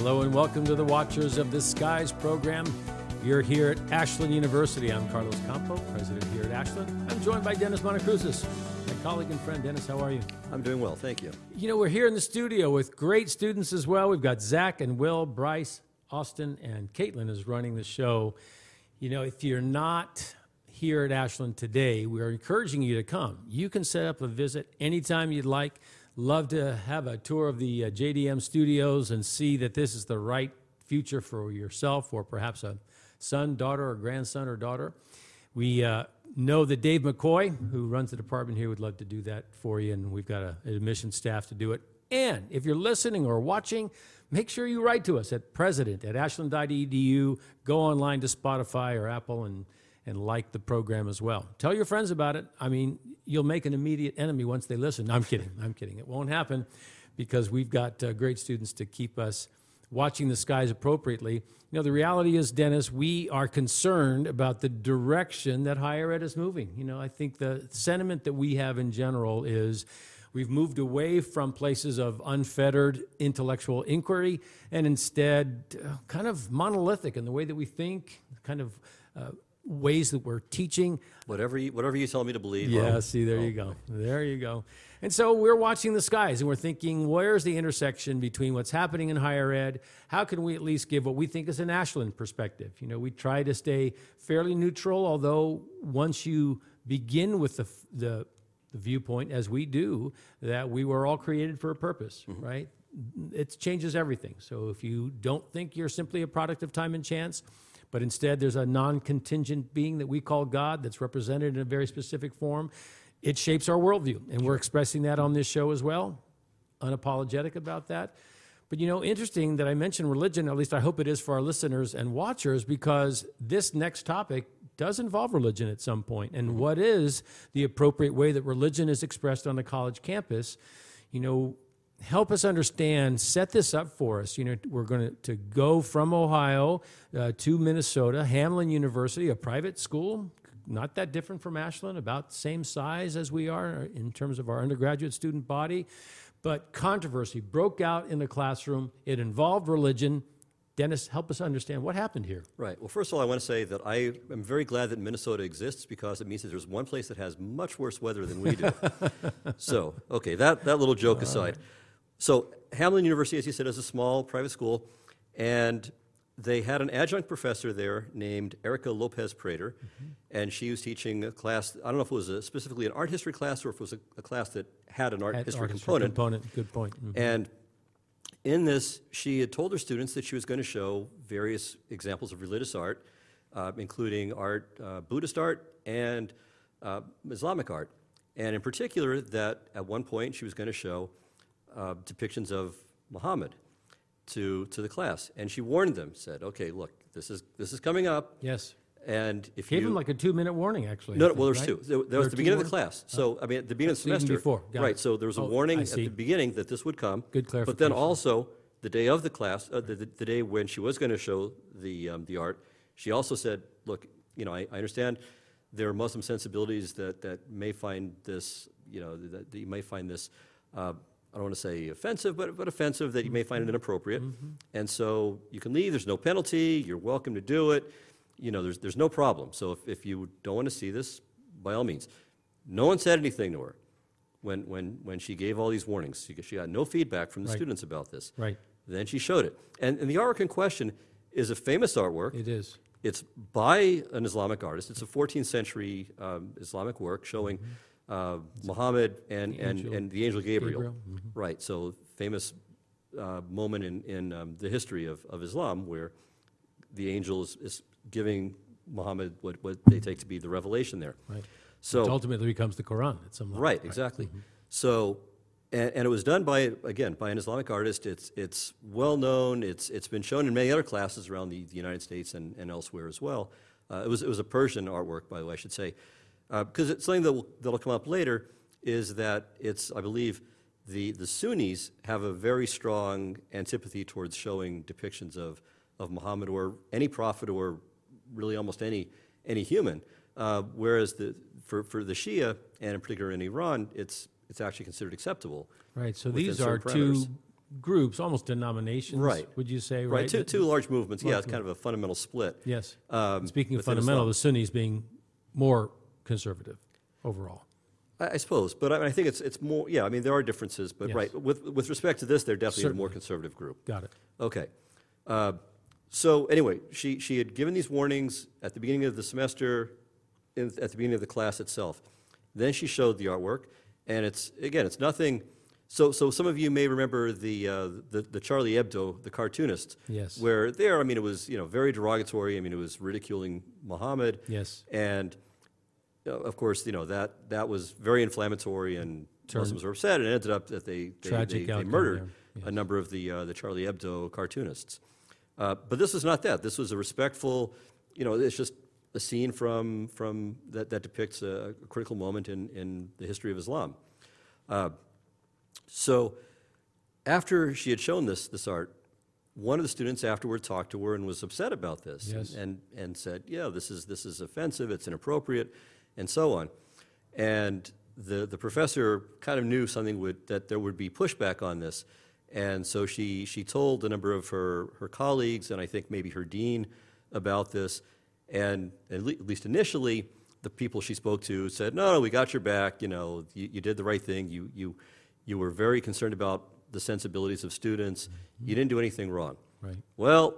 Hello and welcome to the Watchers of the Skies program. You're here at Ashland University. I'm Carlos Campo, president here at Ashland. I'm joined by Dennis Monokroussos, my colleague and friend. Dennis, how are you? I'm doing well, thank you. You know, we're here in the studio with great students as well. We've got Zach and Will, Bryce, Austin, and Caitlin is running the show. You know, if you're not here at Ashland today, we are encouraging you to come. You can set up a visit anytime you'd like. Love to have a tour of the uh, JDM studios and see that this is the right future for yourself or perhaps a son, daughter, or grandson or daughter. We uh, know that Dave McCoy, who runs the department here, would love to do that for you, and we've got a, an admission staff to do it. And if you're listening or watching, make sure you write to us at president at ashland.edu. Go online to Spotify or Apple and and like the program as well. Tell your friends about it. I mean, you'll make an immediate enemy once they listen. I'm kidding. I'm kidding. It won't happen because we've got uh, great students to keep us watching the skies appropriately. You know, the reality is, Dennis, we are concerned about the direction that higher ed is moving. You know, I think the sentiment that we have in general is we've moved away from places of unfettered intellectual inquiry and instead uh, kind of monolithic in the way that we think, kind of uh, ways that we're teaching. Whatever you, whatever you tell me to believe. Yeah, see, there well. you go. There you go. And so we're watching the skies and we're thinking, where's the intersection between what's happening in higher ed? How can we at least give what we think is an Ashland perspective? You know, we try to stay fairly neutral, although once you begin with the, the, the viewpoint, as we do, that we were all created for a purpose, mm-hmm. right? It changes everything. So if you don't think you're simply a product of time and chance, but instead there's a non contingent being that we call God that's represented in a very specific form. It shapes our worldview, and we're expressing that on this show as well, unapologetic about that. But you know, interesting that I mentioned religion, at least I hope it is for our listeners and watchers, because this next topic does involve religion at some point. And what is the appropriate way that religion is expressed on a college campus? You know, help us understand, set this up for us. You know, we're going to go from Ohio uh, to Minnesota, Hamline University, a private school, not that different from Ashland, about the same size as we are in terms of our undergraduate student body. But controversy broke out in the classroom. It involved religion. Dennis, help us understand what happened here. Right. Well, first of all, I want to say that I am very glad that Minnesota exists because it means that there's one place that has much worse weather than we do. so, okay, that, that little joke aside. So Hamline University, as you said, is a small private school, and they had an adjunct professor there named Erica Lopez Prater, mm-hmm. and she was teaching a class. I don't know if it was a, specifically an art history class or if it was a, a class that had an art, history, art component. component. Good point. Mm-hmm. And in this, she had told her students that she was going to show various examples of religious art, uh, including art, uh, Buddhist art, and uh, Islamic art. And in particular, that at one point she was going to show uh, depictions of Muhammad to, to the class. And she warned them, said, okay, look, this is, this is coming up. Yes. And if Gave you. them like a two minute warning, actually. No, think, well, there's right? two. There, that was the beginning of the class. So, I mean, at the beginning of the semester. before. Got right. It. So there was a oh, warning at the beginning that this would come. Good clarification. But then also, the day of the class, uh, the, the, the, day when she was going to show the, um, the art, she also said, look, you know, I, I understand there are Muslim sensibilities that, that may find this, you know, that, that you may find this uh, I don't want to say offensive, but, but offensive that you may find it inappropriate. Mm-hmm. And so you can leave, there's no penalty, you're welcome to do it. You know, there's, there's no problem. So if, if you don't want to see this, by all means. No one said anything to her when, when, when she gave all these warnings. She, she got no feedback from the right. students about this. Right. Then she showed it. And, and the artwork in question is a famous artwork. It is. It's by an Islamic artist. It's a 14th century um, Islamic work showing. Mm-hmm uh, Muhammad and, the and, and the angel Gabriel. Gabriel. Mm-hmm. Right, so famous uh, moment in, in um, the history of, of Islam where the angel is, is giving Muhammad what, what they take to be the revelation there. Right. So Which ultimately becomes the Quran at some level. Right, exactly. Mm-hmm. So, and, and, it was done by again by an Islamic artist. It's it's well known. It's it's been shown in many other classes around the, the United States and, and elsewhere as well. Uh, it was it was a Persian artwork, by the way, I should say because uh, it's something that will, that'll come up later is that it's, I believe, the, the Sunnis have a very strong antipathy towards showing depictions of, of Muhammad or any prophet or really almost any, any human. Uh, whereas the, for, for the Shia, and in particular in Iran, it's, it's actually considered acceptable. Right, so these are two groups, almost denominations, Right. would you say? Right, Right, two, two large movements, yeah, it's kind of a fundamental split. Yes. um, Speaking of fundamental, Islam. the Sunnis being more conservative overall. I, I suppose, but I, I think it's, it's more, yeah, I mean, there are differences, but Yes. right, with, with respect to this, they're definitely the more Certainly. conservative group. Got it. Okay. Uh, so anyway, she, she had given these warnings at the beginning of the semester, in, at the beginning of the class itself. Then she showed the artwork, and it's again, it's nothing. So, so some of you may remember the, uh, the the Charlie Hebdo, the cartoonist. Yes. Where there, I mean, it was you know very derogatory. I mean, it was ridiculing Muhammad. Yes. And uh, of course, you know that that was very inflammatory, and Muslims were upset, and it ended up that they they, Tragic they, they outcome murdered there, a number of the uh, the Charlie Hebdo cartoonists. Uh, but this was not that. This was a respectful, you know, it's just a scene from from that, that depicts a, a critical moment in in the history of Islam. Uh, so after she had shown this this art, one of the students afterward talked to her and was upset about this Yes. and, and, and said, yeah, this is, this is offensive, it's inappropriate, and so on. And the, the professor kind of knew something would, that there would be pushback on this. And so she, she told a number of her, her colleagues, and I think maybe her dean, about this. And at le- at least initially, the people she spoke to said, no, no, we got your back, you know, you, you did the right thing, you, you, you were very concerned about the sensibilities of students, mm-hmm. you didn't do anything wrong. Right. Well,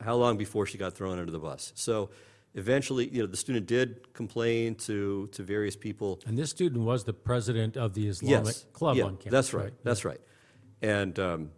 how long before she got thrown under the bus? So eventually, you know, the student did complain to, to various people. And this student was the president of the Islamic yes, club yeah, on campus. That's right. That's right. And um,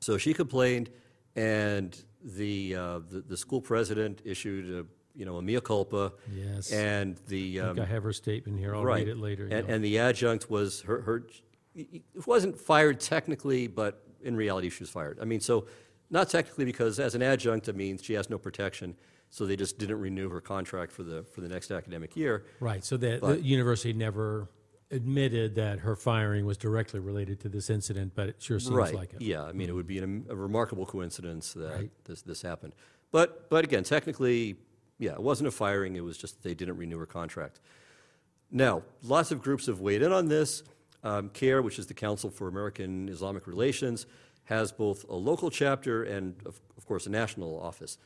so she complained, and the, uh, the the school president issued a you know a mea culpa. Yes. And the I um, think I have her statement here. I'll right. read it later. And, yeah. and the adjunct was her, her, it wasn't fired technically, but in reality she was fired. I mean, so not technically because as an adjunct, it means she has no protection. So they just didn't renew her contract for the for the next academic year. right. So the, the university never admitted that her firing was directly related to this incident, but it sure seems right. like it. Yeah. I mean, it would be an, a remarkable coincidence that Right. this this happened. But but again, technically, yeah, it wasn't a firing. It was just they didn't renew her contract. Now, lots of groups have weighed in on this. Um, CAIR, which is the Council for American Islamic Relations, has both a local chapter and, of, of course, a national office.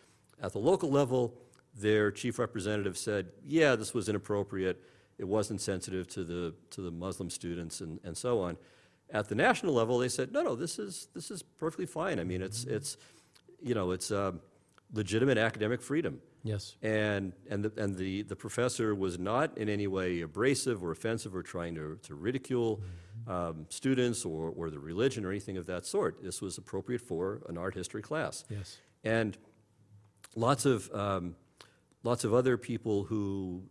At the local level, their chief representative said, yeah, this was inappropriate. It wasn't sensitive to the, to the Muslim students and, and so on. At the national level, they said, no, no, this is, this is perfectly fine. I mean, it's, it's, you know, it's um, legitimate academic freedom. Yes. And, and, the, and the, the professor was not in any way abrasive or offensive or trying to, to ridicule um, students or, or the religion or anything of that sort. This was appropriate for an art history class. Yes. And lots of, um, lots of other people who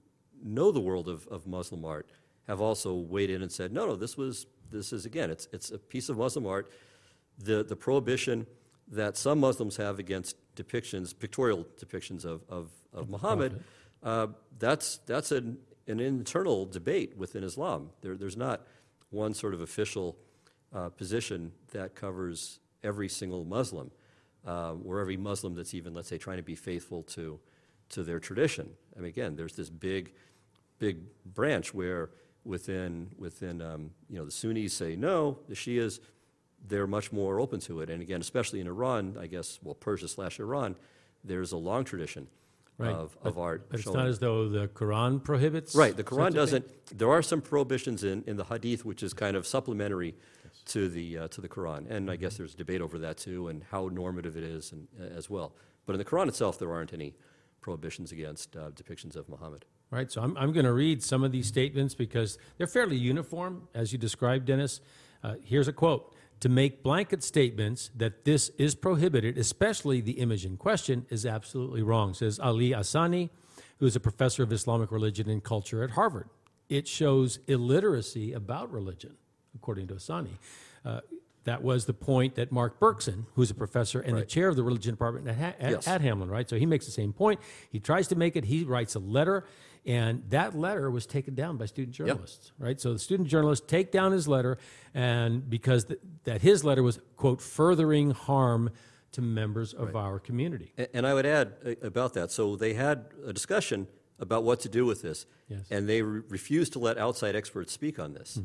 know the world of, of Muslim art have also weighed in and said, no, no, this was, this is, again, it's, it's a piece of Muslim art. The, the prohibition that some Muslims have against depictions, pictorial depictions of, of, of Muhammad, uh, that's, that's an, an internal debate within Islam. There, there's not one sort of official uh, position that covers every single Muslim, uh, or every Muslim that's even, let's say, trying to be faithful to, to their tradition. I mean, again, there's this big, big branch where within, within um, you know, the Sunnis say no, the Shias, they're much more open to it. And again, especially in Iran, I guess, well, Persia slash Iran, there's a long tradition Right. of, of art. But it's showing- not as though the Quran prohibits. Right, the Quran doesn't. There are some prohibitions in, in the Hadith, which is kind of supplementary to the uh, to the Quran, and I guess there's debate over that too, and how normative it is, and, uh, as well. But in the Quran itself, there aren't any prohibitions against uh, depictions of Muhammad. Right. So I'm, I'm going to read some of these statements because they're fairly uniform, as you described, Dennis. Uh, here's a quote To make blanket statements that this is prohibited, especially the image in question, is absolutely wrong, says Ali Asani, who is a professor of Islamic religion and culture at Harvard. It shows illiteracy about religion, according to Asani. Uh, that was the point that Mark Berkson, who's a professor and the chair of the religion department at, at, Yes. at Hamline, right? So he makes the same point. He tries to make it. He writes a letter, and that letter was taken down by student journalists, right? So the student journalists take down his letter, and because th- that his letter was quote furthering harm to members of our community. A- And I would add uh, about that. So they had a discussion about what to do with this, Yes. and they re- refused to let outside experts speak on this.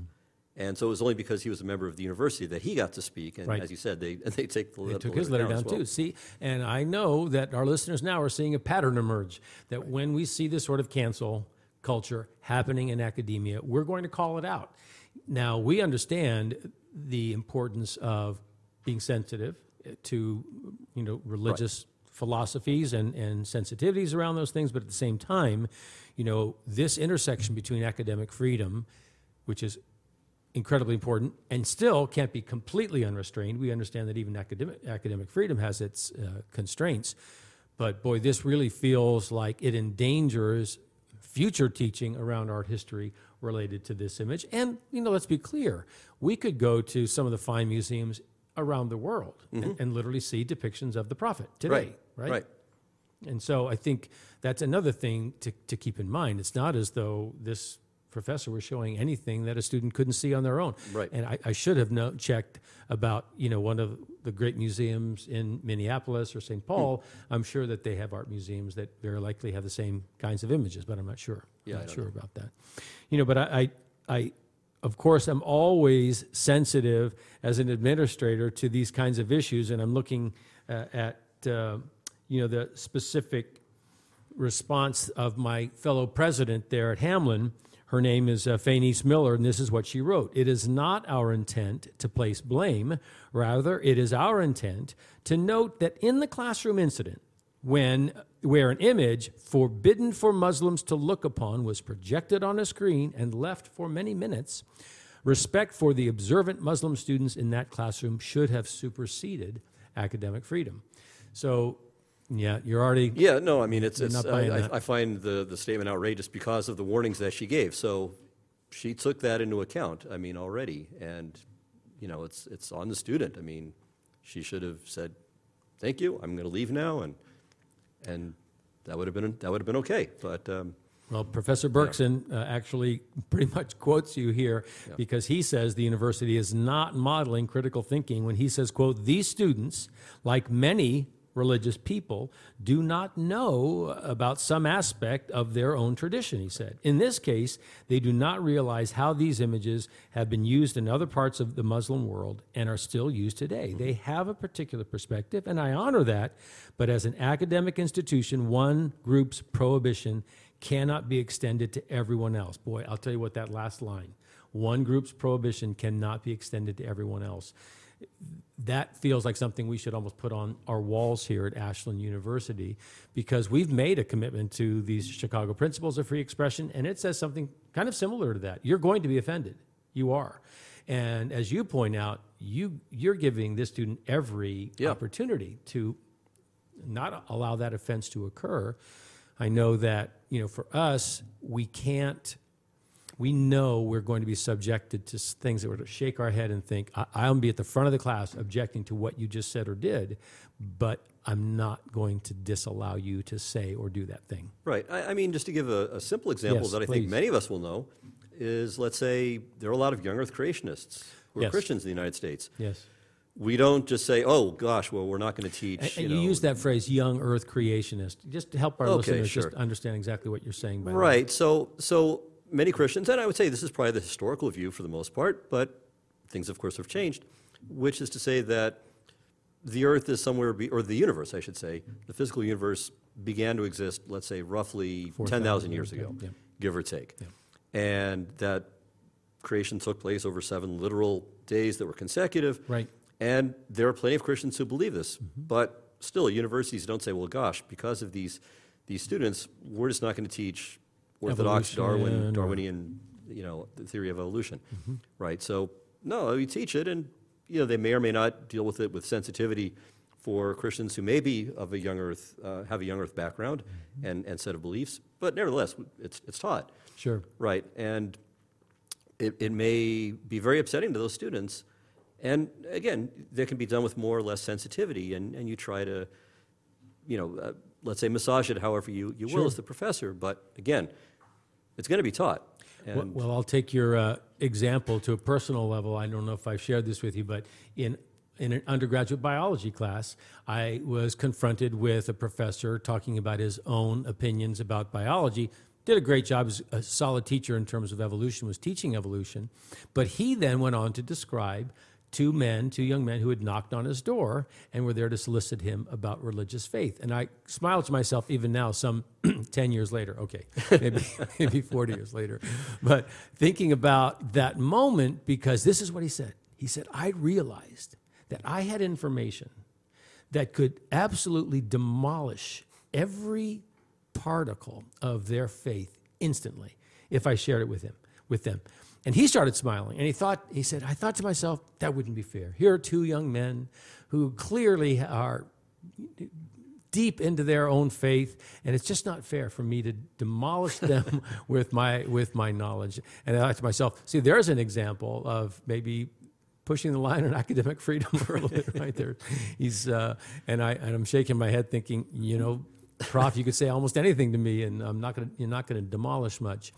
And so it was only because he was a member of the university that he got to speak. And Right. as you said, they, they take the, They the took his letter down as well. too. See, and I know that our listeners now are seeing a pattern emerge that when we see this sort of cancel culture happening in academia, we're going to call it out. Now, we understand the importance of being sensitive eh, to, you know, religious philosophies and, and sensitivities around those things, but at the same time, you know, this intersection between academic freedom, which is incredibly important and still can't be completely unrestrained. We understand that even academic, academic freedom has its uh, constraints. But boy, this really feels like it endangers future teaching around art history related to this image. And, you know, let's be clear we could go to some of the fine museums around the world and, and literally see depictions of the prophet today, Right, right. and so I think that's another thing to, to keep in mind. It's not as though this professor was showing anything that a student couldn't see on their own. Right. And I, I should have know, checked about, you know, one of the great museums in Minneapolis or St. Paul. Hmm. I'm sure that they have art museums that very likely have the same kinds of images, but I'm not sure. Yeah, I'm not sure about that. You know, but I, I, I of course, I'm always sensitive as an administrator to these kinds of issues, and I'm looking uh, at, uh, you know, the specific response of my fellow president there at Hamline. Her name is uh, Fayneese Miller, and this is what she wrote. It is not our intent to place blame. Rather, it is our intent to note that in the classroom incident, when where an image forbidden for Muslims to look upon was projected on a screen and left for many minutes, respect for the observant Muslim students in that classroom should have superseded academic freedom. So, yeah, you're already Yeah, no, I mean, it's, You're it's not buying I, that. I, I find the, the statement outrageous because of the warnings that she gave. So she took that into account, I mean, already. And, you know, it's, it's on the student. I mean, she should have said, thank you, I'm going to leave now. And, and that would have been, that would have been okay. But, um, Well, Professor Berkson uh, actually pretty much quotes you here because he says the university is not modeling critical thinking when he says, quote, these students, like many religious people, do not know about some aspect of their own tradition, he said. In this case, they do not realize how these images have been used in other parts of the Muslim world and are still used today. They have a particular perspective, and I honor that, but as an academic institution, one group's prohibition cannot be extended to everyone else. Boy, I'll tell you what, that last line one group's prohibition cannot be extended to everyone else. That feels like something we should almost put on our walls here at Ashland University because we've made a commitment to these Chicago principles of free expression, and it says something kind of similar to that. You're going to be offended. You are. And as you point out, you, you're giving this student every Yeah. opportunity to not allow that offense to occur. I know that, you know, for us, we can't, we know we're going to be subjected to things that we're to shake our head and think, I- I'll be at the front of the class objecting to what you just said or did, but I'm not going to disallow you to say or do that thing. Right. I, I mean, just to give a, a simple example Yes, that I please. think many of us will know is let's say there are a lot of young earth creationists who are Yes. Christians in the United States. Yes. We don't just say, oh, gosh, well, we're not going to teach. And, you and you know, use that phrase, young earth creationist, just to help our Okay, listeners sure. just understand exactly what you're saying by that. Right. So, so many Christians, and I would say this is probably the historical view for the most part, but things, of course, have changed, which is to say that the Earth is somewhere, be, or the universe, I should say, the physical universe began to exist, let's say, roughly 10,000 years ago, yeah. give or take. And that creation took place over seven literal days that were consecutive. Right. And there are plenty of Christians who believe this. Mm-hmm. But still, universities don't say, well, gosh, because of these, these students, we're just not going to teach orthodox Darwin, or- Darwinian, you know, the theory of evolution. Right? So, no, we teach it, and, you know, they may or may not deal with it with sensitivity for Christians who may be of a young earth, uh, have a young earth background and, and set of beliefs. But nevertheless, it's, it's taught. Sure. Right, and it, it may be very upsetting to those students. And again, that can be done with more or less sensitivity, and, and you try to, you know, uh, let's say massage it however you, you Sure. will as the professor. But again, it's going to be taught. Well, well, I'll take your uh, example to a personal level. I don't know if I've shared this with you, but in in an undergraduate biology class, I was confronted with a professor talking about his own opinions about biology, did a great job as a solid teacher in terms of evolution, was teaching evolution. But he then went on to describe two men, two young men who had knocked on his door and were there to solicit him about religious faith. And I smile to myself even now, some 10 years later, okay, maybe, maybe 40 years later, but thinking about that moment because this is what he said. He said, I realized that I had information that could absolutely demolish every particle of their faith instantly if I shared it with him, with them. And he started smiling and he thought, he said, I thought to myself, that wouldn't be fair. Here are two young men who clearly are deep into their own faith, and it's just not fair for me to demolish them with my with my knowledge. And I thought to myself, see, there's an example of maybe pushing the line on academic freedom a little bit right there. He's uh, and I and I'm shaking my head, thinking, you know, Prof, you could say almost anything to me, and I'm not to you're not going to demolish much.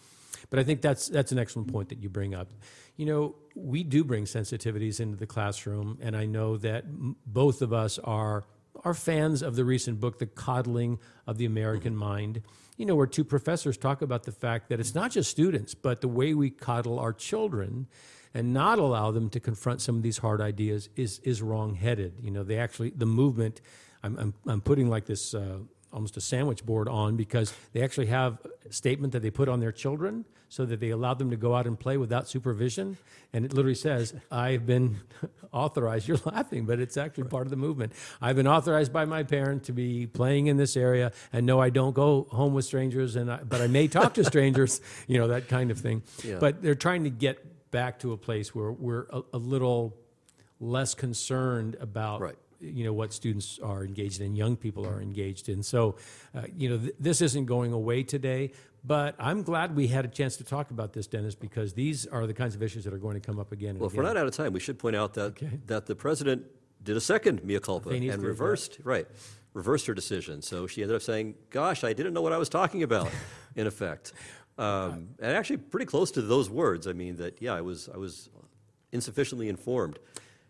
But I think that's that's an excellent point that you bring up. You know, we do bring sensitivities into the classroom, and I know that m- both of us are are fans of the recent book, The Coddling of the American Mind. You know, where two professors talk about the fact that it's not just students, but the way we coddle our children and not allow them to confront some of these hard ideas is is wrongheaded. You know, they actually the movement. I'm I'm, I'm putting like this. Uh, almost a sandwich board on because they actually have statement that they put on their children so that they allow them to go out and play without supervision. And it literally says, I've been authorized. You're laughing, but it's actually part of the movement. I've been authorized by my parent to be playing in this area. And no, I don't go home with strangers, and I, but I may talk to strangers, you know, that kind of thing. Yeah. But they're trying to get back to a place where we're a, a little less concerned about right you know what students are engaged in, young people are engaged in. So, uh, you know, th- this isn't going away today. But I'm glad we had a chance to talk about this, Dennis, because these are the kinds of issues that are going to come up again. well, if we're not out of time, we should point out that okay. that the president did a second mea culpa and reversed right reversed her decision. So she ended up saying, "Gosh, I didn't know what I was talking about." in effect, um, and actually pretty close to those words. I mean that yeah, I was I was insufficiently informed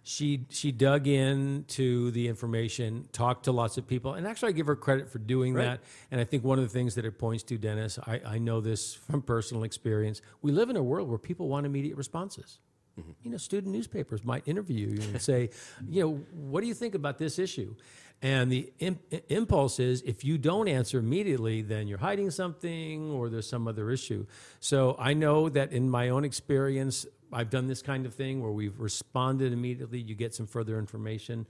she she dug into the information, talked to lots of people, and actually I give her credit for doing right. that. And I think one of the things that it points to, Dennis, I, I know this from personal experience. We live in a world where people want immediate responses. Mm-hmm. You know, student newspapers might interview you and say, you know, what do you think about this issue? And the imp- impulse is if you don't answer immediately, then you're hiding something or there's some other issue. So I know that in my own experience, I've done this kind of thing where we've responded immediately. You get some further information,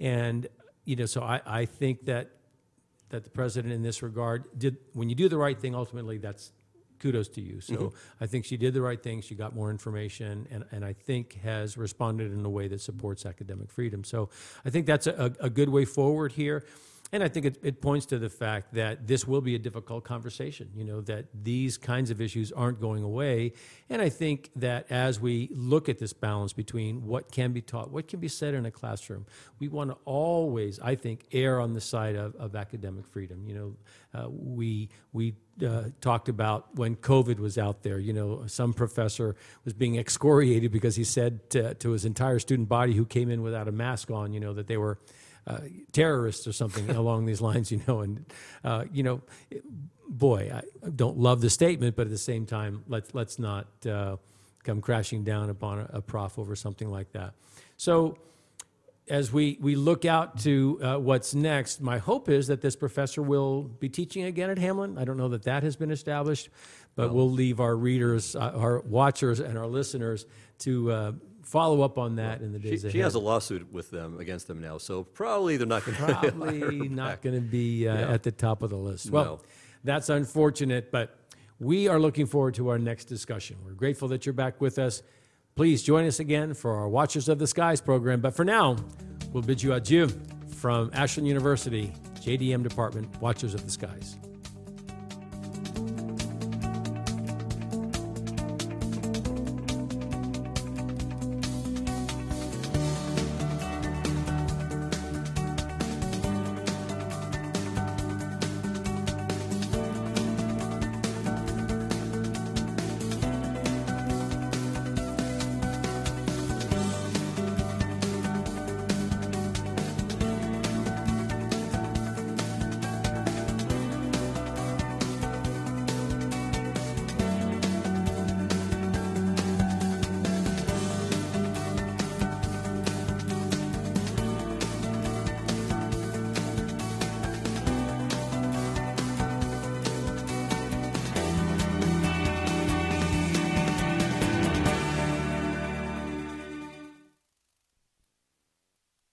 and you know, so I, I think that that the president in this regard did when you do the right thing. Ultimately, that's kudos to you. So mm-hmm. I think she did the right thing. She got more information, and, and I think has responded in a way that supports academic freedom. So I think that's a, a good way forward here. And I think it, it, points to the fact that this will be a difficult conversation, you know, that these kinds of issues aren't going away. And I think that as we look at this balance between what can be taught, what can be said in a classroom, we want to always, I think, err on the side of, of academic freedom. You know, uh, we, we uh, talked about when COVID was out there, you know, some professor was being excoriated because he said to, to his entire student body who came in without a mask on, you know, that they were uh, terrorists or something along these lines, you know. And uh, you know, boy, I don't love the statement, but at the same time, let's let's not uh, come crashing down upon a, a, prof over something like that. So. As we, we look out to uh, what's next, my hope is that this professor will be teaching again at Hamline. I don't know that that has been established, but well, we'll leave our readers, uh, our watchers, and our listeners to uh, follow up on that in the days she, ahead. She has a lawsuit with them against them now, so probably they're not going to probably not going to be uh, yeah. at the top of the list. Well, no. that's unfortunate, but we are looking forward to our next discussion. We're grateful that you're back with us. Please join us again for our Watchers of the Skies program. But for now, we'll bid you adieu from Ashland University, JDM Department, Watchers of the Skies.